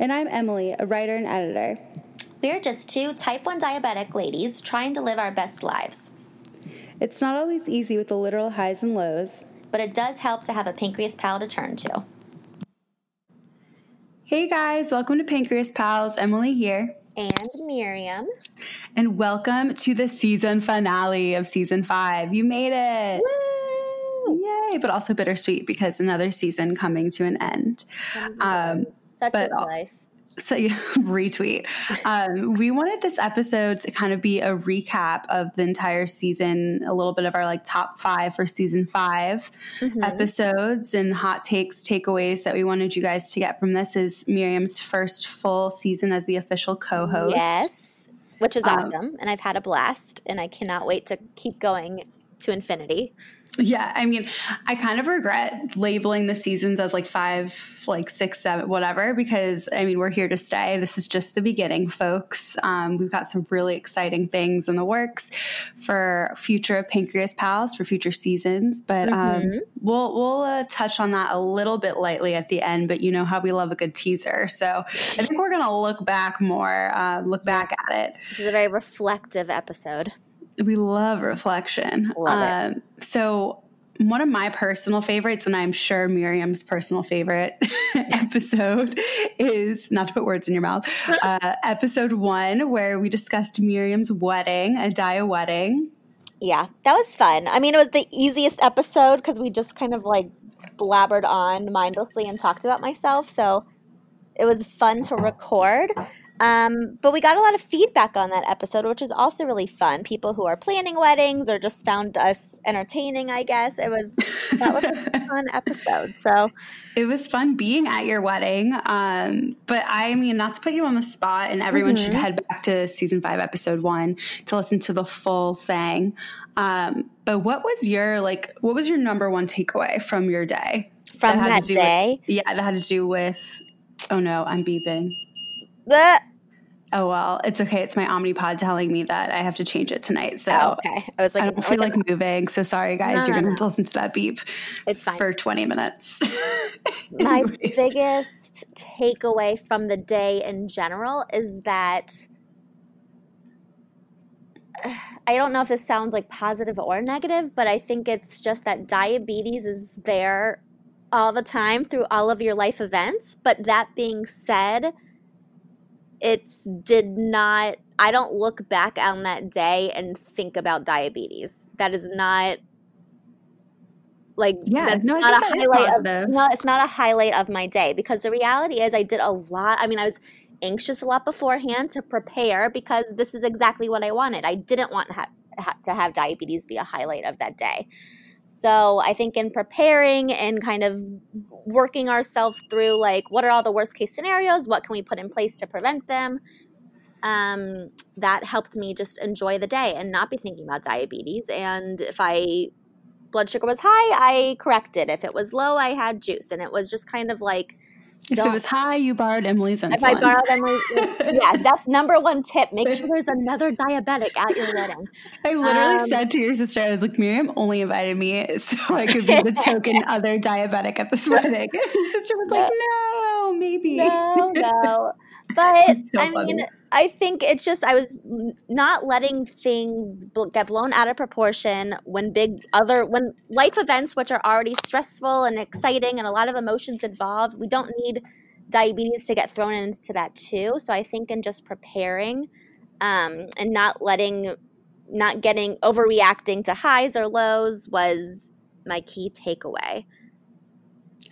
And I'm Emily, a writer and editor. We're just two type 1 diabetic ladies trying to live our best lives. It's not always easy with the literal highs and lows. But it does help to have a pancreas pal to turn to. Hey guys, welcome to Pancreas Pals. Emily here. And Miriam. And welcome to the season finale of season five. You made it. Yay, but also bittersweet because another season coming to an end. Um, Such but- a life. so yeah, retweet. Um, we wanted this episode to kind of be a recap of the entire season, a little bit of our like top five for season 5 Mm-hmm. episodes and hot takes, takeaways that we wanted you guys to get from this is Miriam's first full season as the official co-host. Yes, which was Um, awesome. And I've had a blast. And I cannot wait to keep going to infinity. Yeah, I mean, I kind of regret labeling the seasons as like five, like six, seven, whatever, because I mean, we're here to stay. This is just the beginning, folks. Um, we've got some really exciting things in the works for future of Pancreas Pals for future seasons, but um, we'll we'll uh, touch on that a little bit lightly at the end. But you know how we love a good teaser, so I think we're gonna look back more, uh, look back at it This is a very reflective episode. We love reflection. Love. Um, so one of my personal favorites, and I'm sure Miriam's personal favorite episode, is not to put words in your mouth. Uh, episode one, where we discussed Miriam's wedding, a dia wedding. Yeah, that was fun. I mean, it was the easiest episode because we just kind of like blabbered on mindlessly and talked about myself. So it was fun to record. Um, but we got a lot of feedback on that episode, which was also really fun. People who are planning weddings or just found us entertaining, I guess. It was that was a fun episode. So It was fun being at your wedding. Um, but I mean, not to put you on the spot, and everyone should Mm-hmm. head back to season five, episode one to listen to the full thing. Um, but what was your like? What was your number one takeaway from your day? from to that do with- day, yeah, that had to do with. Oh no, I'm beeping. Bleh. Oh well, it's okay. It's my Omnipod telling me that I have to change it tonight. So Oh, okay. I was like, I don't oh, feel like moving. So sorry, guys. No, You're no, gonna have to listen to that beep It's fine. for 20 minutes. my biggest takeaway from the day in general is that I don't know if this sounds like positive or negative, but I think it's just that diabetes is there all the time through all of your life events. But that being said, it's did not I don't look back on that day and think about diabetes. That is not like Yeah, that's no, not a highlight. Of, no, it's not a highlight of my day because the reality is I did a lot. I mean, I was anxious a lot beforehand to prepare because this is exactly what I wanted. I didn't want to have, ha- to have diabetes be a highlight of that day. So I think in preparing and kind of working ourselves through like what are all the worst case scenarios, what can we put in place to prevent them, um, that helped me just enjoy the day and not be thinking about diabetes. And if I blood sugar was high, I corrected. If it was low, I had juice, and it was just kind of like if it don't- was high, you borrowed Emily's insulin. if I borrowed Emily's, yeah, that's number one tip. Make sure there's another diabetic at your wedding. I literally Um, said to your sister, I was like, Miriam only invited me so I could be the token other diabetic at this wedding. your sister was like, no, maybe. No, no. But So I funny. mean, I think it's just I was not letting things bl- get blown out of proportion when big other when life events which are already stressful and exciting and a lot of emotions involved. We don't need diabetes to get thrown into that too. So I think in just preparing um, and not letting, not getting overreacting to highs or lows was my key takeaway.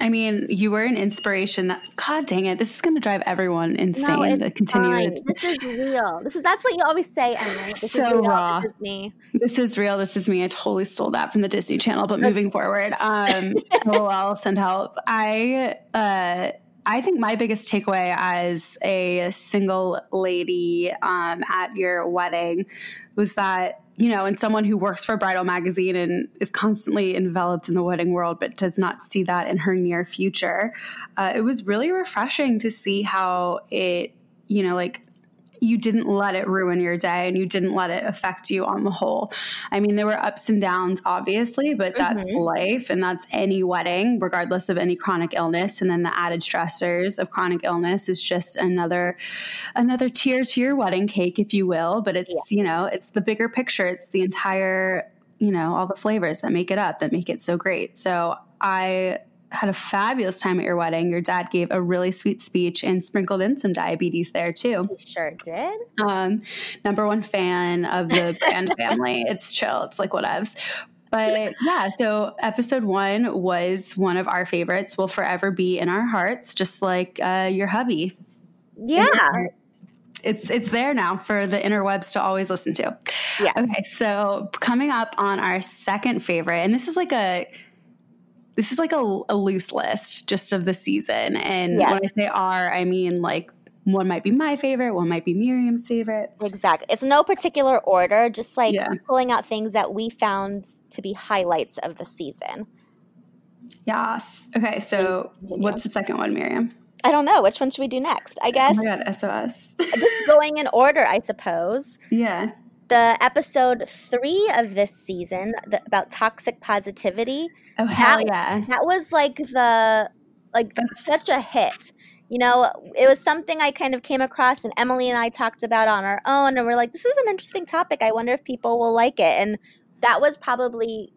I mean, you were an inspiration that, God dang it, this is going to drive everyone insane. No, it's the continued. fine. This is real. This is that's what you always say, Emily. This is So raw. This is me. This is real. This is me. I totally stole that from the Disney Channel. But moving forward, um, lol, send help. I uh, I think my biggest takeaway as a single lady um, at your wedding was that you know, and someone who works for Bridal Magazine and is constantly enveloped in the wedding world, but does not see that in her near future, uh, it was really refreshing to see how it, you know, like you didn't let it ruin your day and you didn't let it affect you on the whole. I mean, there were ups and downs, obviously, but that's mm-hmm. life and that's any wedding, regardless of any chronic illness. And then the added stressors of chronic illness is just another another tier to your wedding cake, if you will. But it's, yeah. you know, it's the bigger picture. It's the entire, you know, all the flavors that make it up, that make it so great. So I had a fabulous time at your wedding. Your dad gave a really sweet speech and sprinkled in some diabetes there too. He sure did. Um, number one fan of the brand family. It's chill. It's like whatevs. But yeah, so episode one was one of our favorites. Will forever be in our hearts, just like uh, your hubby. Yeah. It's it's there now for the interwebs to always listen to. Yeah. Okay, so coming up on our second favorite, and this is like a this is like a, a loose list just of the season. And yes. when I say are, I mean like one might be my favorite, one might be Miriam's favorite. Exactly. It's no particular order, just like yeah. pulling out things that we found to be highlights of the season. Yes. Okay, so what's the second one, Miriam? I don't know. Which one should we do next? I guess. Oh my god, SOS. just going in order, I suppose. Yeah the episode three of this season the, about toxic positivity. Oh hell that, yeah! That was like the like That's... such a hit. You know, it was something I kind of came across, and Emily and I talked about on our own, and we're like, "This is an interesting topic. I wonder if people will like it." And that was probably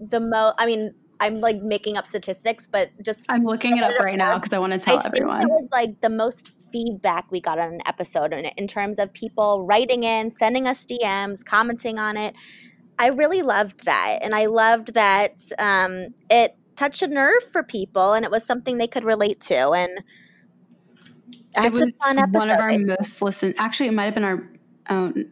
the most. I mean, I'm like making up statistics, but just I'm looking it up right now because I want to tell I everyone. It was like the most feedback we got on an episode in, in terms of people writing in, sending us DMs, commenting on it. I really loved that, and I loved that um, it touched a nerve for people, and it was something they could relate to. And it was one of our most listened. Actually, it might have been our. Um,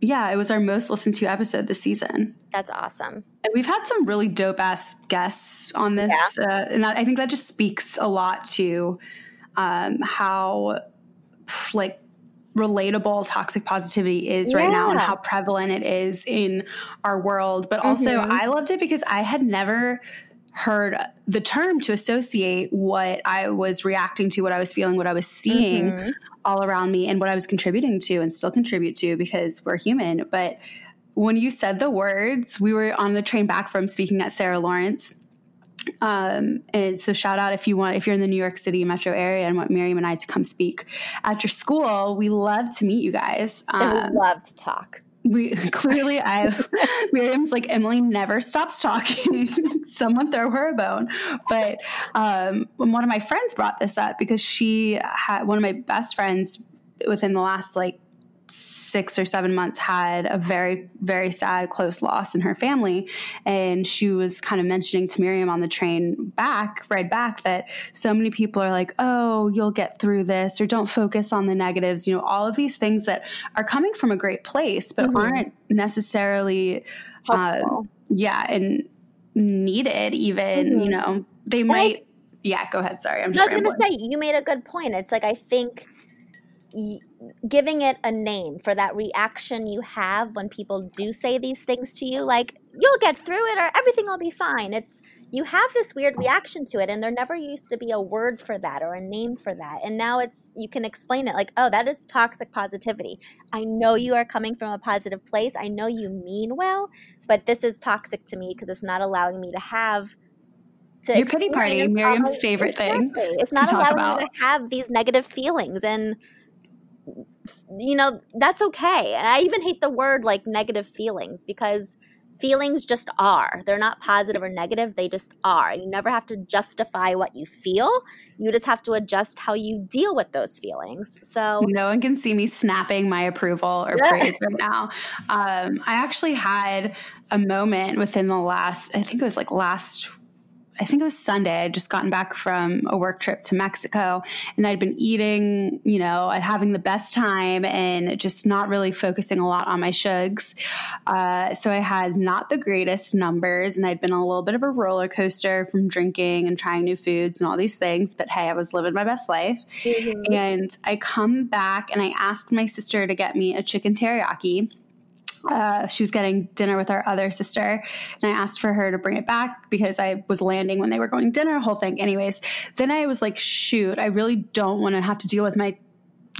yeah, it was our most listened to episode this season. That's awesome. And we've had some really dope ass guests on this, yeah. uh, and I think that just speaks a lot to um, how like relatable toxic positivity is yeah. right now and how prevalent it is in our world. But also, mm-hmm. I loved it because I had never heard the term to associate what I was reacting to, what I was feeling, what I was seeing mm-hmm. all around me, and what I was contributing to and still contribute to because we're human. But when you said the words, we were on the train back from speaking at Sarah Lawrence um, and so shout out if you want, if you're in the New York City metro area and want Miriam and I to come speak at your school, we love to meet you guys. Um, we love to talk. We clearly, I've Miriam's like Emily never stops talking. Someone throw her a bone. But um, one of my friends brought this up because she had one of my best friends within the last like six or seven months had a very, very sad, close loss in her family. And she was kind of mentioning to Miriam on the train back, ride back, that so many people are like, oh, you'll get through this, or don't focus on the negatives. You know, all of these things that are coming from a great place, but mm-hmm. aren't necessarily, uh, yeah, and needed even, mm-hmm. you know, they might. I, yeah, go ahead. Sorry, I'm just. I was going to say you made a good point. It's like I think giving it a name for that reaction you have when people do say these things to you like you'll get through it or everything will be fine. It's you have this weird reaction to it and there never used to be a word for that or a name for that. And now it's you can explain it like oh that is toxic positivity. I know you are coming from a positive place. I know you mean well but this is toxic to me because it's not allowing me to have your pity party miriam's favorite exactly. thing it's not allowing me to have these negative feelings and you know, that's okay. And I even hate the word like negative feelings because feelings just are. They're not positive or negative, they just are. You never have to justify what you feel. You just have to adjust how you deal with those feelings. So no one can see me snapping my approval or praise right now. Um, I actually had a moment within the last, I think it was like last I think it was Sunday. I'd just gotten back from a work trip to Mexico and I'd been eating, you know, and having the best time and just not really focusing a lot on my sugars. Uh, so I had not the greatest numbers and I'd been on a little bit of a roller coaster from drinking and trying new foods and all these things. But hey, I was living my best life. Mm-hmm. And I come back and I asked my sister to get me a chicken teriyaki uh, she was getting dinner with our other sister, and I asked for her to bring it back because I was landing when they were going dinner, whole thing. Anyways, then I was like, shoot, I really don't want to have to deal with my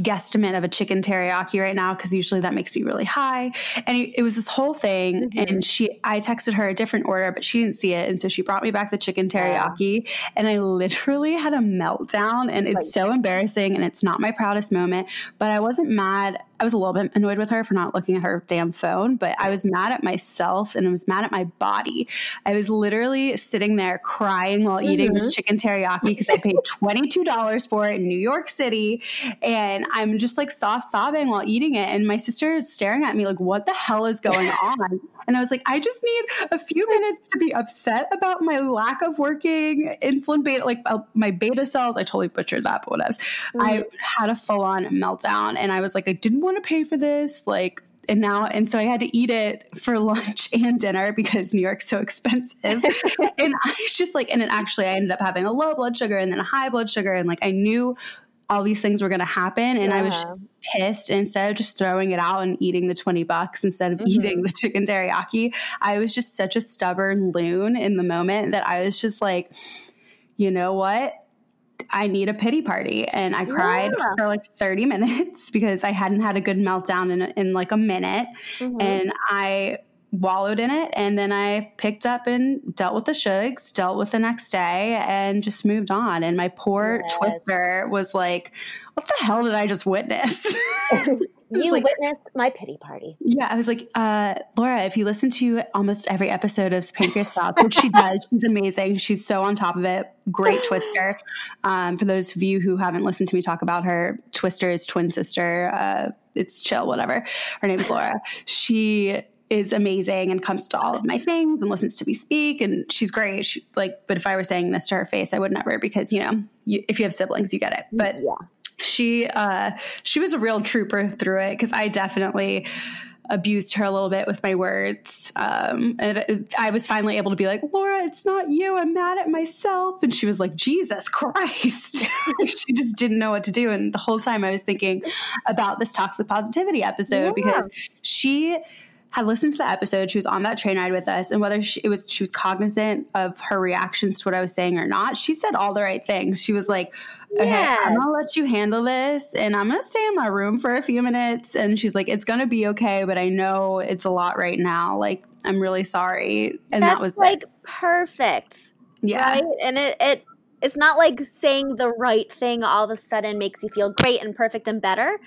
guesstimate of a chicken teriyaki right now because usually that makes me really high and it, it was this whole thing mm-hmm. and she i texted her a different order but she didn't see it and so she brought me back the chicken teriyaki and i literally had a meltdown and it's so embarrassing and it's not my proudest moment but i wasn't mad I was a little bit annoyed with her for not looking at her damn phone, but I was mad at myself and I was mad at my body. I was literally sitting there crying while eating mm-hmm. this chicken teriyaki because I paid $22 for it in New York City. And I'm just like soft sobbing while eating it. And my sister is staring at me like, what the hell is going on? And I was like, I just need a few minutes to be upset about my lack of working insulin beta, like uh, my beta cells. I totally butchered that, but whatever. Mm-hmm. I had a full on meltdown and I was like, I didn't want to pay for this. Like, and now and so I had to eat it for lunch and dinner because New York's so expensive. and I was just like, and it actually I ended up having a low blood sugar and then a high blood sugar, and like I knew all these things were going to happen, and yeah. I was pissed. And instead of just throwing it out and eating the twenty bucks instead of mm-hmm. eating the chicken teriyaki, I was just such a stubborn loon in the moment that I was just like, you know what? I need a pity party. And I cried yeah. for like 30 minutes because I hadn't had a good meltdown in, in like a minute. Mm-hmm. And I wallowed in it. And then I picked up and dealt with the shugs, dealt with the next day, and just moved on. And my poor yes. twister was like, what the hell did I just witness? you like, witnessed my pity party. Yeah, I was like, uh, Laura, if you listen to almost every episode of Pancreas Thoughts, which she does, she's amazing. She's so on top of it. Great Twister. Um, for those of you who haven't listened to me talk about her, Twister is twin sister. Uh, it's chill, whatever. Her name's Laura. She is amazing and comes to all of my things and listens to me speak and she's great she, like but if i were saying this to her face i would never because you know you, if you have siblings you get it but yeah she uh she was a real trooper through it because I definitely abused her a little bit with my words. Um, and I was finally able to be like, Laura, it's not you. I'm mad at myself. And she was like, Jesus Christ. she just didn't know what to do. And the whole time I was thinking about this toxic positivity episode yeah. because she had listened to the episode. She was on that train ride with us, and whether she, it was she was cognizant of her reactions to what I was saying or not, she said all the right things. She was like, "Okay, yes. I'm gonna let you handle this, and I'm gonna stay in my room for a few minutes." And she's like, "It's gonna be okay, but I know it's a lot right now. Like, I'm really sorry." And That's that was like it. perfect. Yeah, right? and it it it's not like saying the right thing all of a sudden makes you feel great and perfect and better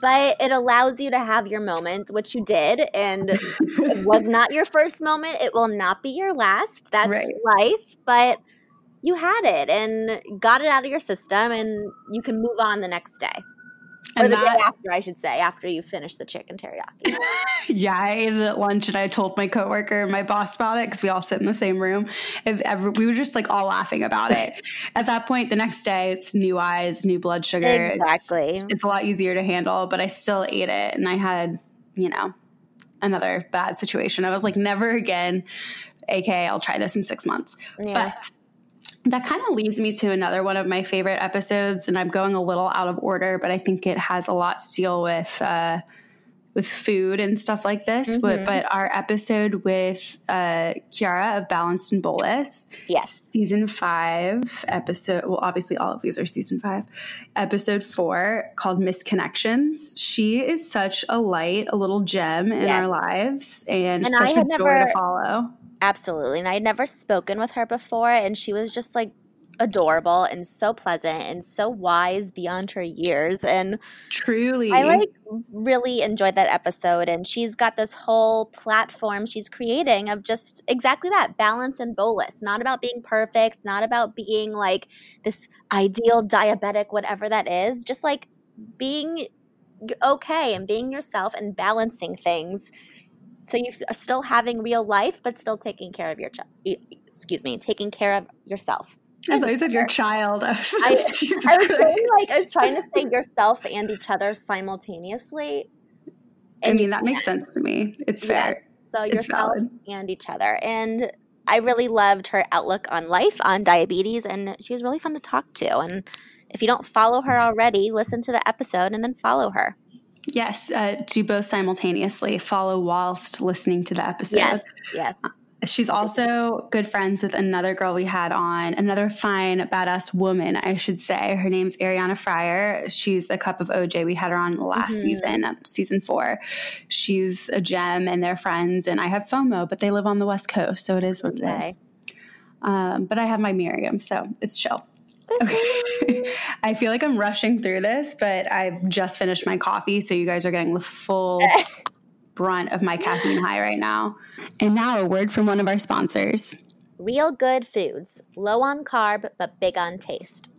but it allows you to have your moment, which you did, and it was not your first moment. It will not be your last. That's right. life, but you had it and got it out of your system, and you can move on the next day. Or and the that, day after, I should say, after you finish the chicken teriyaki. yeah, I ate it at lunch and I told my coworker and my boss about it because we all sit in the same room. If Ever, we were just like all laughing about it. at that point, the next day, it's new eyes, new blood sugar. Exactly. It's, it's a lot easier to handle, but I still ate it and I had, you know, another bad situation. I was like, never again. AK, I'll try this in six months. Yeah. But that kind of leads me to another one of my favorite episodes, and I'm going a little out of order, but I think it has a lot to deal with uh, with food and stuff like this. Mm-hmm. But, but our episode with uh, Kiara of Balanced and Bolus, yes, season five episode. Well, obviously all of these are season five. Episode four called Misconnections. She is such a light, a little gem in our lives, and, and such a joy never- to follow Absolutely. And I'd never spoken with her before. And she was just like adorable and so pleasant and so wise beyond her years. And truly, I like really enjoyed that episode. And she's got this whole platform she's creating of just exactly that balance and bolus. Not about being perfect, not about being like this ideal diabetic, whatever that is, just like being okay and being yourself and balancing things so you are still having real life but still taking care of your child excuse me, taking care of yourself. I thought you said your child. I was, I, I was saying, like I was trying to say yourself and each other simultaneously. I mean, that makes sense to me. It's fair. So It's yourself valid. and each other. And I really loved her outlook on life, on diabetes, and she was really fun to talk to. And if you don't follow her mm-hmm. already, listen to the episode and then follow her. Yes, uh, do both simultaneously. Follow whilst listening to the episode. Yes, yes. She's also good friends with another girl we had on, another fine, badass woman, I should say. Her name's Ariana Fryer. She's a cup of OJ. We had her on last Mhm. season, uh, season four. She's a gem and they're friends. And I have FOMO, but they live on the West Coast, so it is what it Okay. is. Um, but I have my Miriam, so it's chill. Okay. I feel like I'm rushing through this, but I've just finished my coffee, so you guys are getting the full brunt of my caffeine high right now. And now a word from one of our sponsors. Real good foods, low on carb but big on taste.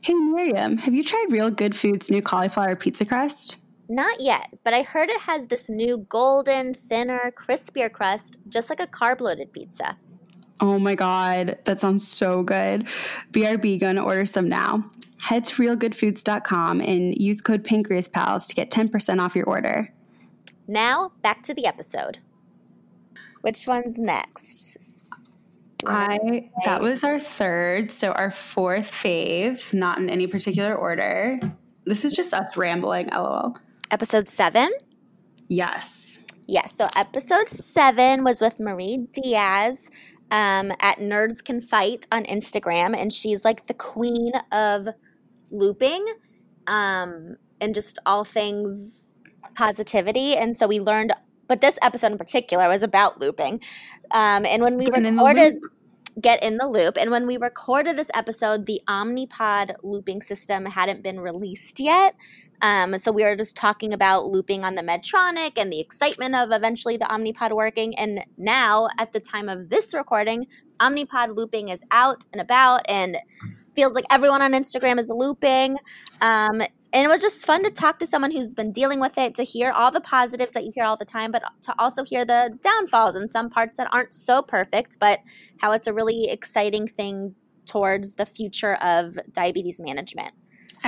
Hey Miriam, have you tried Real Good Foods' new cauliflower pizza crust? Not yet, but I heard it has this new golden, thinner, crispier crust, just like a carb loaded pizza. Oh my god, that sounds so good. BRB gonna order some now. Head to realgoodfoods.com and use code PancreasPals to get 10% off your order. Now, back to the episode. Which one's next? Do you wanna- I that was our third, so our fourth fave, not in any particular order. This is just us rambling, lol. Episode seven? Yes. Yes, so episode seven was with Marie Diaz um, at Nerds Can Fight on Instagram, and she's like the queen of looping um, and just all things positivity. And so we learned, but this episode in particular was about looping. Um, and when we Getting in recorded, loop. get in the loop, and when we recorded this episode, the Omnipod looping system hadn't been released yet. Um, so we were just talking about looping on the Medtronic and the excitement of eventually the Omnipod working. And now, at the time of this recording, Omnipod looping is out and about and feels like everyone on Instagram is looping. Um, and it was just fun to talk to someone who's been dealing with it, to hear all the positives that you hear all the time, but to also hear the downfalls and some parts that aren't so perfect, but how it's a really exciting thing towards the future of diabetes management.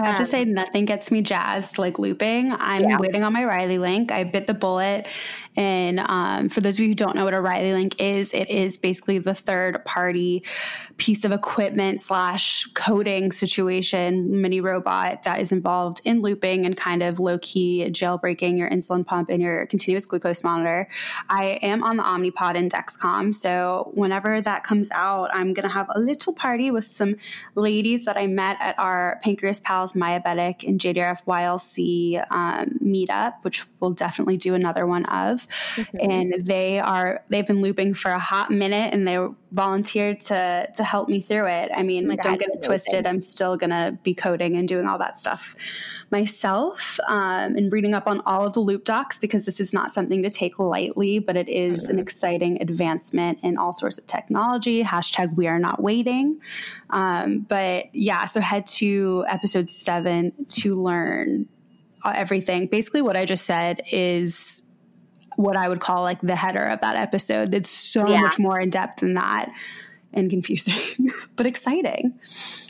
I have to Um, say, nothing gets me jazzed like looping. I'm Yeah. waiting on my RileyLink. I bit the bullet. And um, for those of you who don't know what a RileyLink is, it is basically the third party piece of equipment slash coding situation, mini robot that is involved in looping and kind of low key jailbreaking your insulin pump and your continuous glucose monitor. I am on the Omnipod and Dexcom. So whenever that comes out, I'm going to have a little party with some ladies that I met at our Pancreas Pals Myabetic and JDRF YLC um, meetup, which we'll definitely do another one of. And they are they've been looping for a hot minute, and they volunteered to to help me through it. I mean, Oh don't get it twisted. I'm still gonna be coding and doing all that stuff myself um, and reading up on all of the loop docs because this is not something to take lightly, but it is Mm-hmm. an exciting advancement in all sorts of technology. Hashtag we are not waiting. Um, but yeah, so head to episode seven to learn uh, everything. Basically, what I just said is what I would call like the header of that episode. It's so Yeah. much more in depth than that and confusing, but exciting.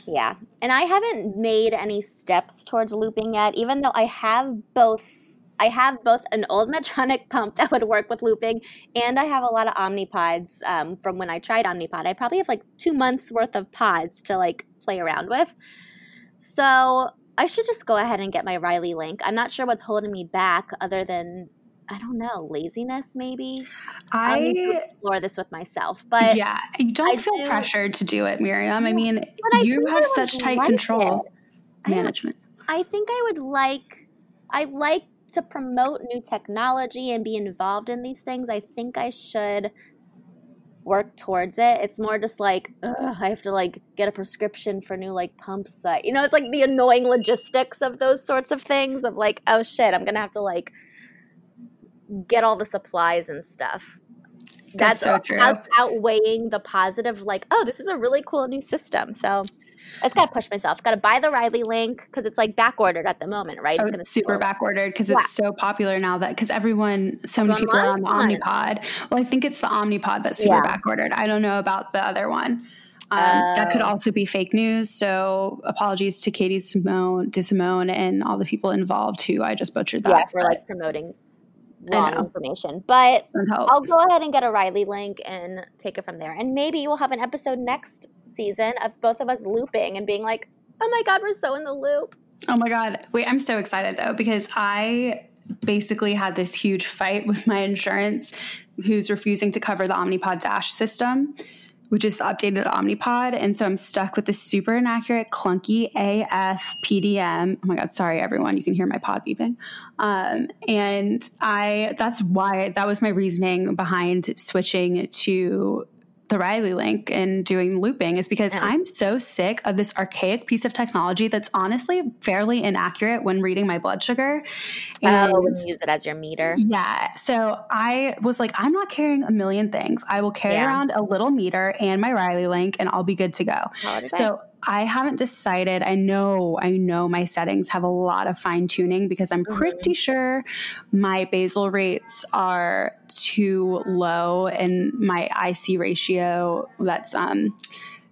Yeah. And I haven't made any steps towards looping yet, even though I have both I have both an old Medtronic pump that would work with looping, and I have a lot of Omnipods um, from when I tried Omnipod. I probably have like two months worth of pods to like play around with. So I should just go ahead and get my RileyLink. I'm not sure what's holding me back other than I don't know, laziness maybe. I need to explore this with myself. But yeah, I don't I feel do- pressured to do it, Miriam. I mean, you I have such tight like control it. Management. I think I would like I like to promote new technology and be involved in these things. I think I should work towards it. It's more just like ugh, I have to like get a prescription for new like pumps. You know, it's like the annoying logistics of those sorts of things of like oh shit, I'm going to have to like get all the supplies and stuff. that's, That's so true. out- outweighing the positive. Like, oh, this is a really cool new system. So I just gotta push myself. Got to buy the RileyLink because it's like back ordered at the moment, right? Oh, gonna it's super back ordered because Yeah. it's so popular now that because everyone, so many people are on the. Omnipod. Well, I think it's the Omnipod that's super Yeah. back ordered. I don't know about the other one. Um, that could Oh. also be fake news. So apologies to Katie Simone, DiSimone, and all the people involved who I just butchered that. Yeah, for like promoting wrong information. But. I'll go ahead and get a RileyLink and take it from there. And maybe we'll have an episode next season of both of us looping and being like, oh my God, we're so in the loop. Oh my God. Wait, I'm so excited though, because I basically had this huge fight with my insurance who's refusing to cover the Omnipod Dash system, which is the updated Omnipod. And so I'm stuck with this super inaccurate, clunky AF PDM. Oh my God, sorry everyone. You can hear my pod beeping. Um, and I, that's why, that was my reasoning behind switching to the RileyLink and doing looping is because Yeah. I'm so sick of this archaic piece of technology that's honestly fairly inaccurate when reading my blood sugar. Oh, and oh, use it as your meter. yeah, so I was like, I'm not carrying a million things. I will carry Yeah. around a little meter and my RileyLink, and I'll be good to go. So I haven't decided. I know, I know my settings have a lot of fine tuning because I'm Mm-hmm. pretty sure my basal rates are too low and my IC ratio, that's um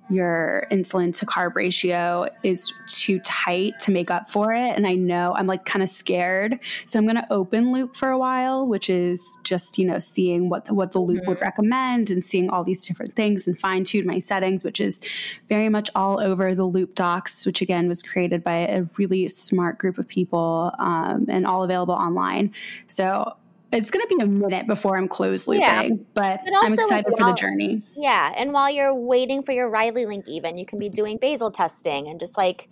your insulin to carb ratio is too tight to make up for it. And I know I'm like kind of scared. So I'm going to open loop for a while, which is just, you know, seeing what the, what the loop would recommend and seeing all these different things and fine tune my settings, which is very much all over the loop docs, which again was created by a really smart group of people um, and all available online. So it's going to be a minute before I'm closed looping, Yeah. but, But I'm excited for the journey. Yeah, and while you're waiting for your RileyLink, even you can be doing basal testing and just like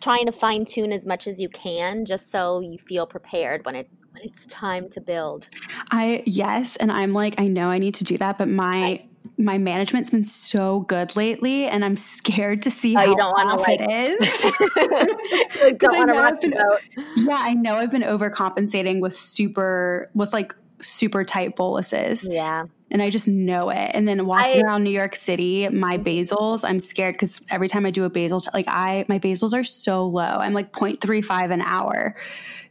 trying to fine tune as much as you can, just so you feel prepared when it when it's time to build. I yes, and I'm like, I know I need to do that, but my my management's been so good lately, and I'm scared to see Oh, how you don't off like- it is. Like, don't I want to know I've been- yeah, I know I've been overcompensating with super with like super tight boluses, Yeah, and I just know it. And then walking I- around New York City, my basals, I'm scared because every time I do a basal, t- like I my basals are so low. I'm like 0.35 an hour,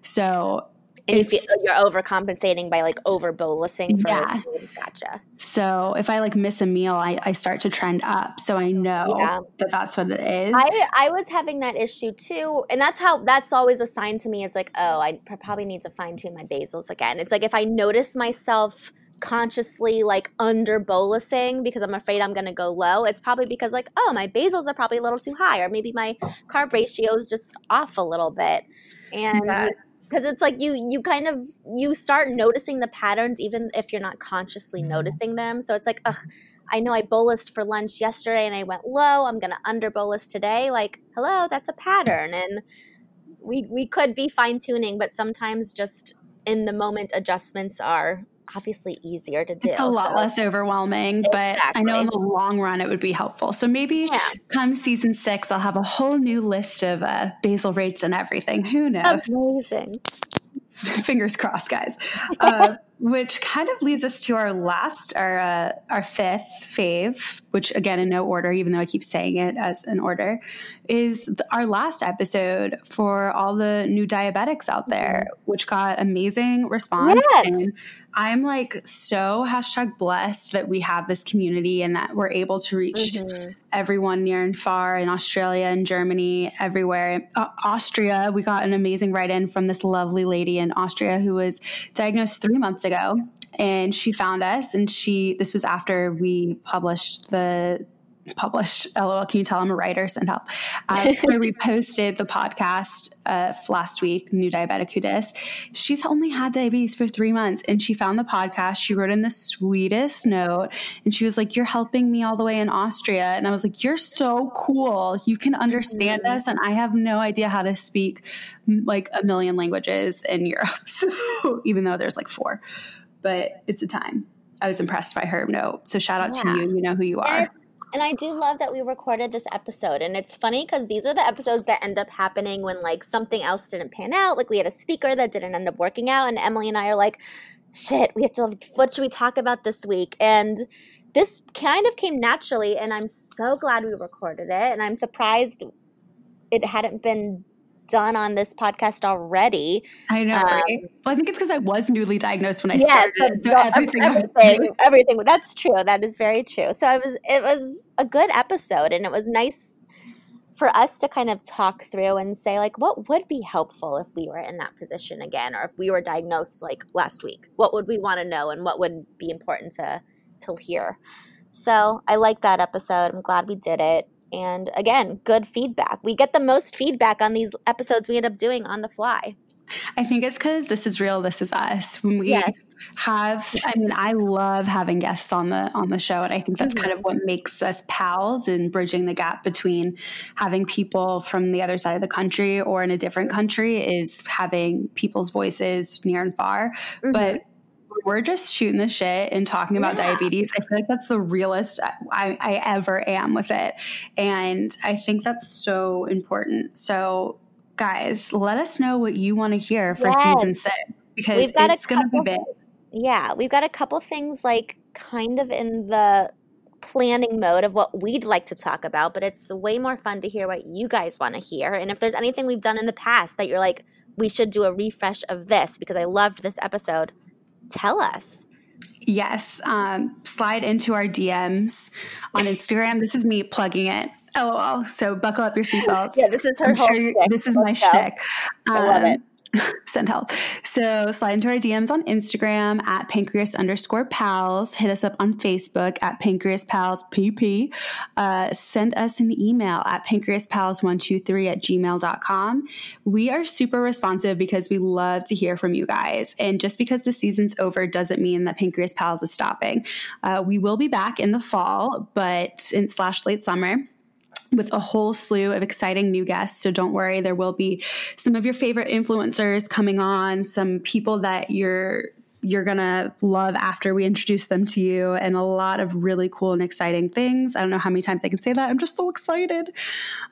so and you feel it's- you're overcompensating by like over bolusing for Yeah. Gotcha. So if I like miss a meal, I, I start to trend up. So I know Yeah. that that's what it is. I I was having that issue too, and that's how that's always a sign to me. It's like, oh, I probably need to fine tune my basals again. It's like if I notice myself consciously like under bolusing because I'm afraid I'm going to go low, it's probably because like, oh, my basals are probably a little too high, or maybe my carb ratio is just off a little bit, and. Yeah. Because it's like you you kind of you start noticing the patterns even if you're not consciously mm-hmm. noticing them. So it's like, ugh, I know I bolused for lunch yesterday and I went low. I'm gonna under bolus today. Like, hello, that's a pattern, and we we could be fine tuning, but sometimes just in the moment adjustments are obviously easier to do. it's a lot So, less overwhelming, but I know in the long run it would be helpful. So maybe Yeah, come season six, I'll have a whole new list of uh, basal rates and everything. Who knows? amazing. Fingers crossed, guys. Uh, which kind of leads us to our last, our uh, our fifth fave, which again in no order, even though I keep saying it as an order, is our last episode for all the new diabetics out there, which got amazing response. Yes. And I'm like so hashtag blessed that we have this community and that we're able to reach Mhm. everyone near and far in Australia and Germany, everywhere. Uh, Austria, we got an amazing write in from this lovely lady in Austria who was diagnosed three months ago. And she found us, and she, this was after we published the, published, lol, can you tell I'm a writer? Send help. Uh, so we posted the podcast uh, last week, New Diabetic Who Dis. She's only had diabetes for three months, and she found the podcast. She wrote in the sweetest note, and she was like, "You're helping me all the way in Austria," and I was like, "You're so cool. You can understand Mhm. us, and I have no idea how to speak like a million languages in Europe. So even though there's like four, but it's a time." I was impressed by her note. So shout out to Yeah. you. You know who you are. And I do love that we recorded this episode. And it's funny because these are the episodes that end up happening when like something else didn't pan out. Like we had a speaker that didn't end up working out, and Emily and I are like, shit, we have to, what should we talk about this week? And this kind of came naturally, and I'm so glad we recorded it. And I'm surprised it hadn't been done on this podcast already. I know, um, right? Well, I think it's because I was newly diagnosed when I yes, started. So everything, everything, everything. That's true. That is very true. So it was, it was a good episode, and it was nice for us to kind of talk through and say like what would be helpful if we were in that position again or if we were diagnosed like last week what would we want to know and what would be important to to hear so i like that episode i'm glad we did it and again good feedback we get the most feedback on these episodes we end up doing on the fly I think it's because this is real. This is us. When we yes. have, I mean, I love having guests on the on the show, and I think that's mm-hmm. kind of what makes us pals and bridging the gap between having people from the other side of the country or in a different country is having people's voices near and far. Mm-hmm. But we're just shooting the shit and talking about yeah. diabetes. I feel like that's the realest I, I ever am with it, and I think that's so important. So guys, let us know what you want to hear for yes. season six because it's going to be big. Yeah, we've got a couple things like kind of in the planning mode of what we'd like to talk about, but it's way more fun to hear what you guys want to hear. And if there's anything we've done in the past that you're like, we should do a refresh of this because I loved this episode, tell us. Yes. Um, slide into our DMs on Instagram. this is me plugging it. LOL. So buckle up your seatbelts. yeah, this is her. I'm sure this is my shtick. Um, I love it. send help. So slide into our DMs on Instagram at pancreas underscore pals. Hit us up on Facebook at pancreas pals pp. Uh, send us an email at pancreaspals123 at gmail.com. We are super responsive because we love to hear from you guys. And just because the season's over doesn't mean that Pancreas Pals is stopping. Uh, we will be back in the fall, but in slash late summer with a whole slew of exciting new guests. So don't worry, there will be some of your favorite influencers coming on, some people that you're you're going to love after we introduce them to you and a lot of really cool and exciting things. I don't know how many times I can say that. I'm just so excited.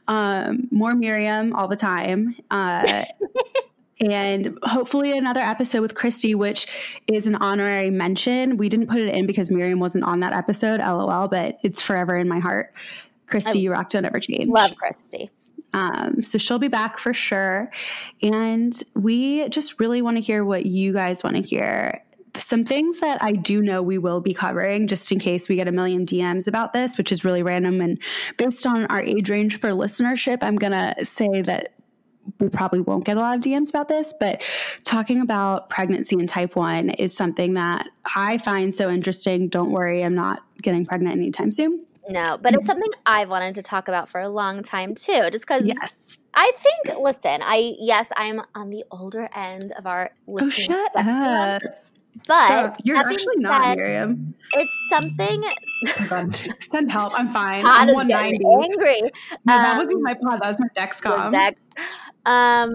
Um, more Miriam all the time. Uh, and hopefully another episode with Christy, which is an honorary mention. We didn't put it in because Miriam wasn't on that episode, lol, but it's forever in my heart. Christy, you rock, don't ever change. Love Christy. Um, so she'll be back for sure. And we just really want to hear what you guys want to hear. Some things that I do know we will be covering, just in case we get a million DMs about this, which is really random. And based on our age range for listenership, I'm going to say that we probably won't get a lot of DMs about this, but talking about pregnancy and type 1 is something that I find so interesting. Don't worry, I'm not getting pregnant anytime soon. No, but it's mm-hmm. something I've wanted to talk about for a long time too, just because yes. I think, listen, I, yes, I'm on the older end of our Oh, shut spectrum, up. But Stop. you're actually not said, Miriam. It's something. Oh Send help. I'm fine. I'm 190. Angry. No, um, that wasn't my pod. That was my Dexcom. Dex. Um,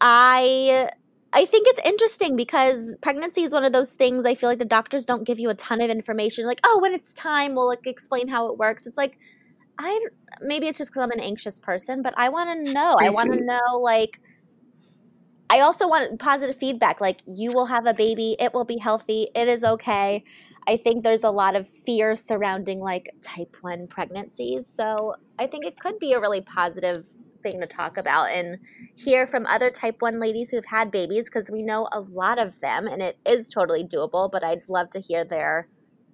I I think it's interesting because pregnancy is one of those things I feel like the doctors don't give you a ton of information. Like, oh, when it's time, we'll like explain how it works. It's like, I maybe it's just because I'm an anxious person, but I want to know. I want to know like. I also want positive feedback. Like, you will have a baby, it will be healthy, it is okay. I think there's a lot of fear surrounding like type 1 pregnancies. So I think it could be a really positive thing to talk about and hear from other type 1 ladies who've had babies because we know a lot of them and it is totally doable but i'd love to hear their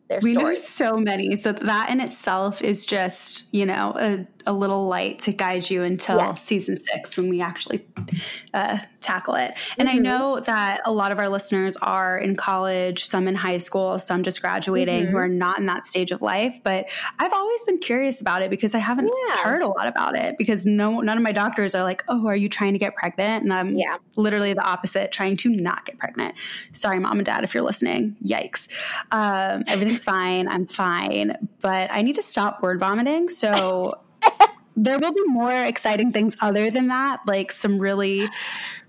their we stories. know so many so that in itself is just you know a, a little light to guide you until yes. season six when we actually uh, tackle it. And mm-hmm. I know that a lot of our listeners are in college, some in high school, some just graduating mm-hmm. who are not in that stage of life. But I've always been curious about it because I haven't yeah. heard a lot about it because no none of my doctors are like, oh, are you trying to get pregnant? And I'm yeah. literally the opposite, trying to not get pregnant. Sorry, mom and dad, if you're listening. Yikes. Um, everything's fine. I'm fine. But I need to stop word vomiting. So there will be more exciting things other than that, like some really,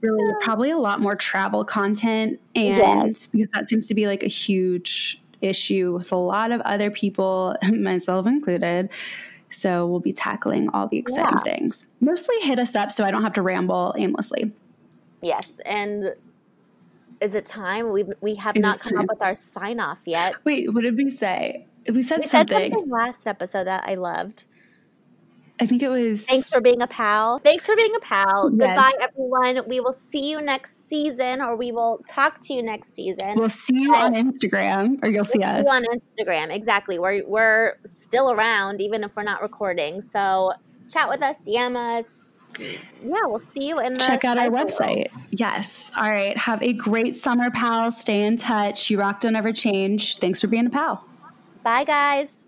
really probably a lot more travel content. And because that seems to be like a huge issue with a lot of other people, myself included. So we'll be tackling all the exciting yeah. things. Mostly hit us up so I don't have to ramble aimlessly. Yes. And is it time? We we have It not come time. up with our sign off yet. Wait, what did we say? We said We said something. something last episode that I loved. I think it was. Thanks for being a pal. Thanks for being a pal. Goodbye, everyone. We will see you next season, or we will talk to you next season. We'll see you on Instagram, or you'll see We'll us. see you on Instagram. Exactly. We're we're still around, even if we're not recording. So chat with us, DM us. Yeah, we'll see you in the Check out our cyber world. website. Yes. All right. Have a great summer, pal. Stay in touch. You rock, don't ever change. Thanks for being a pal. Bye, guys.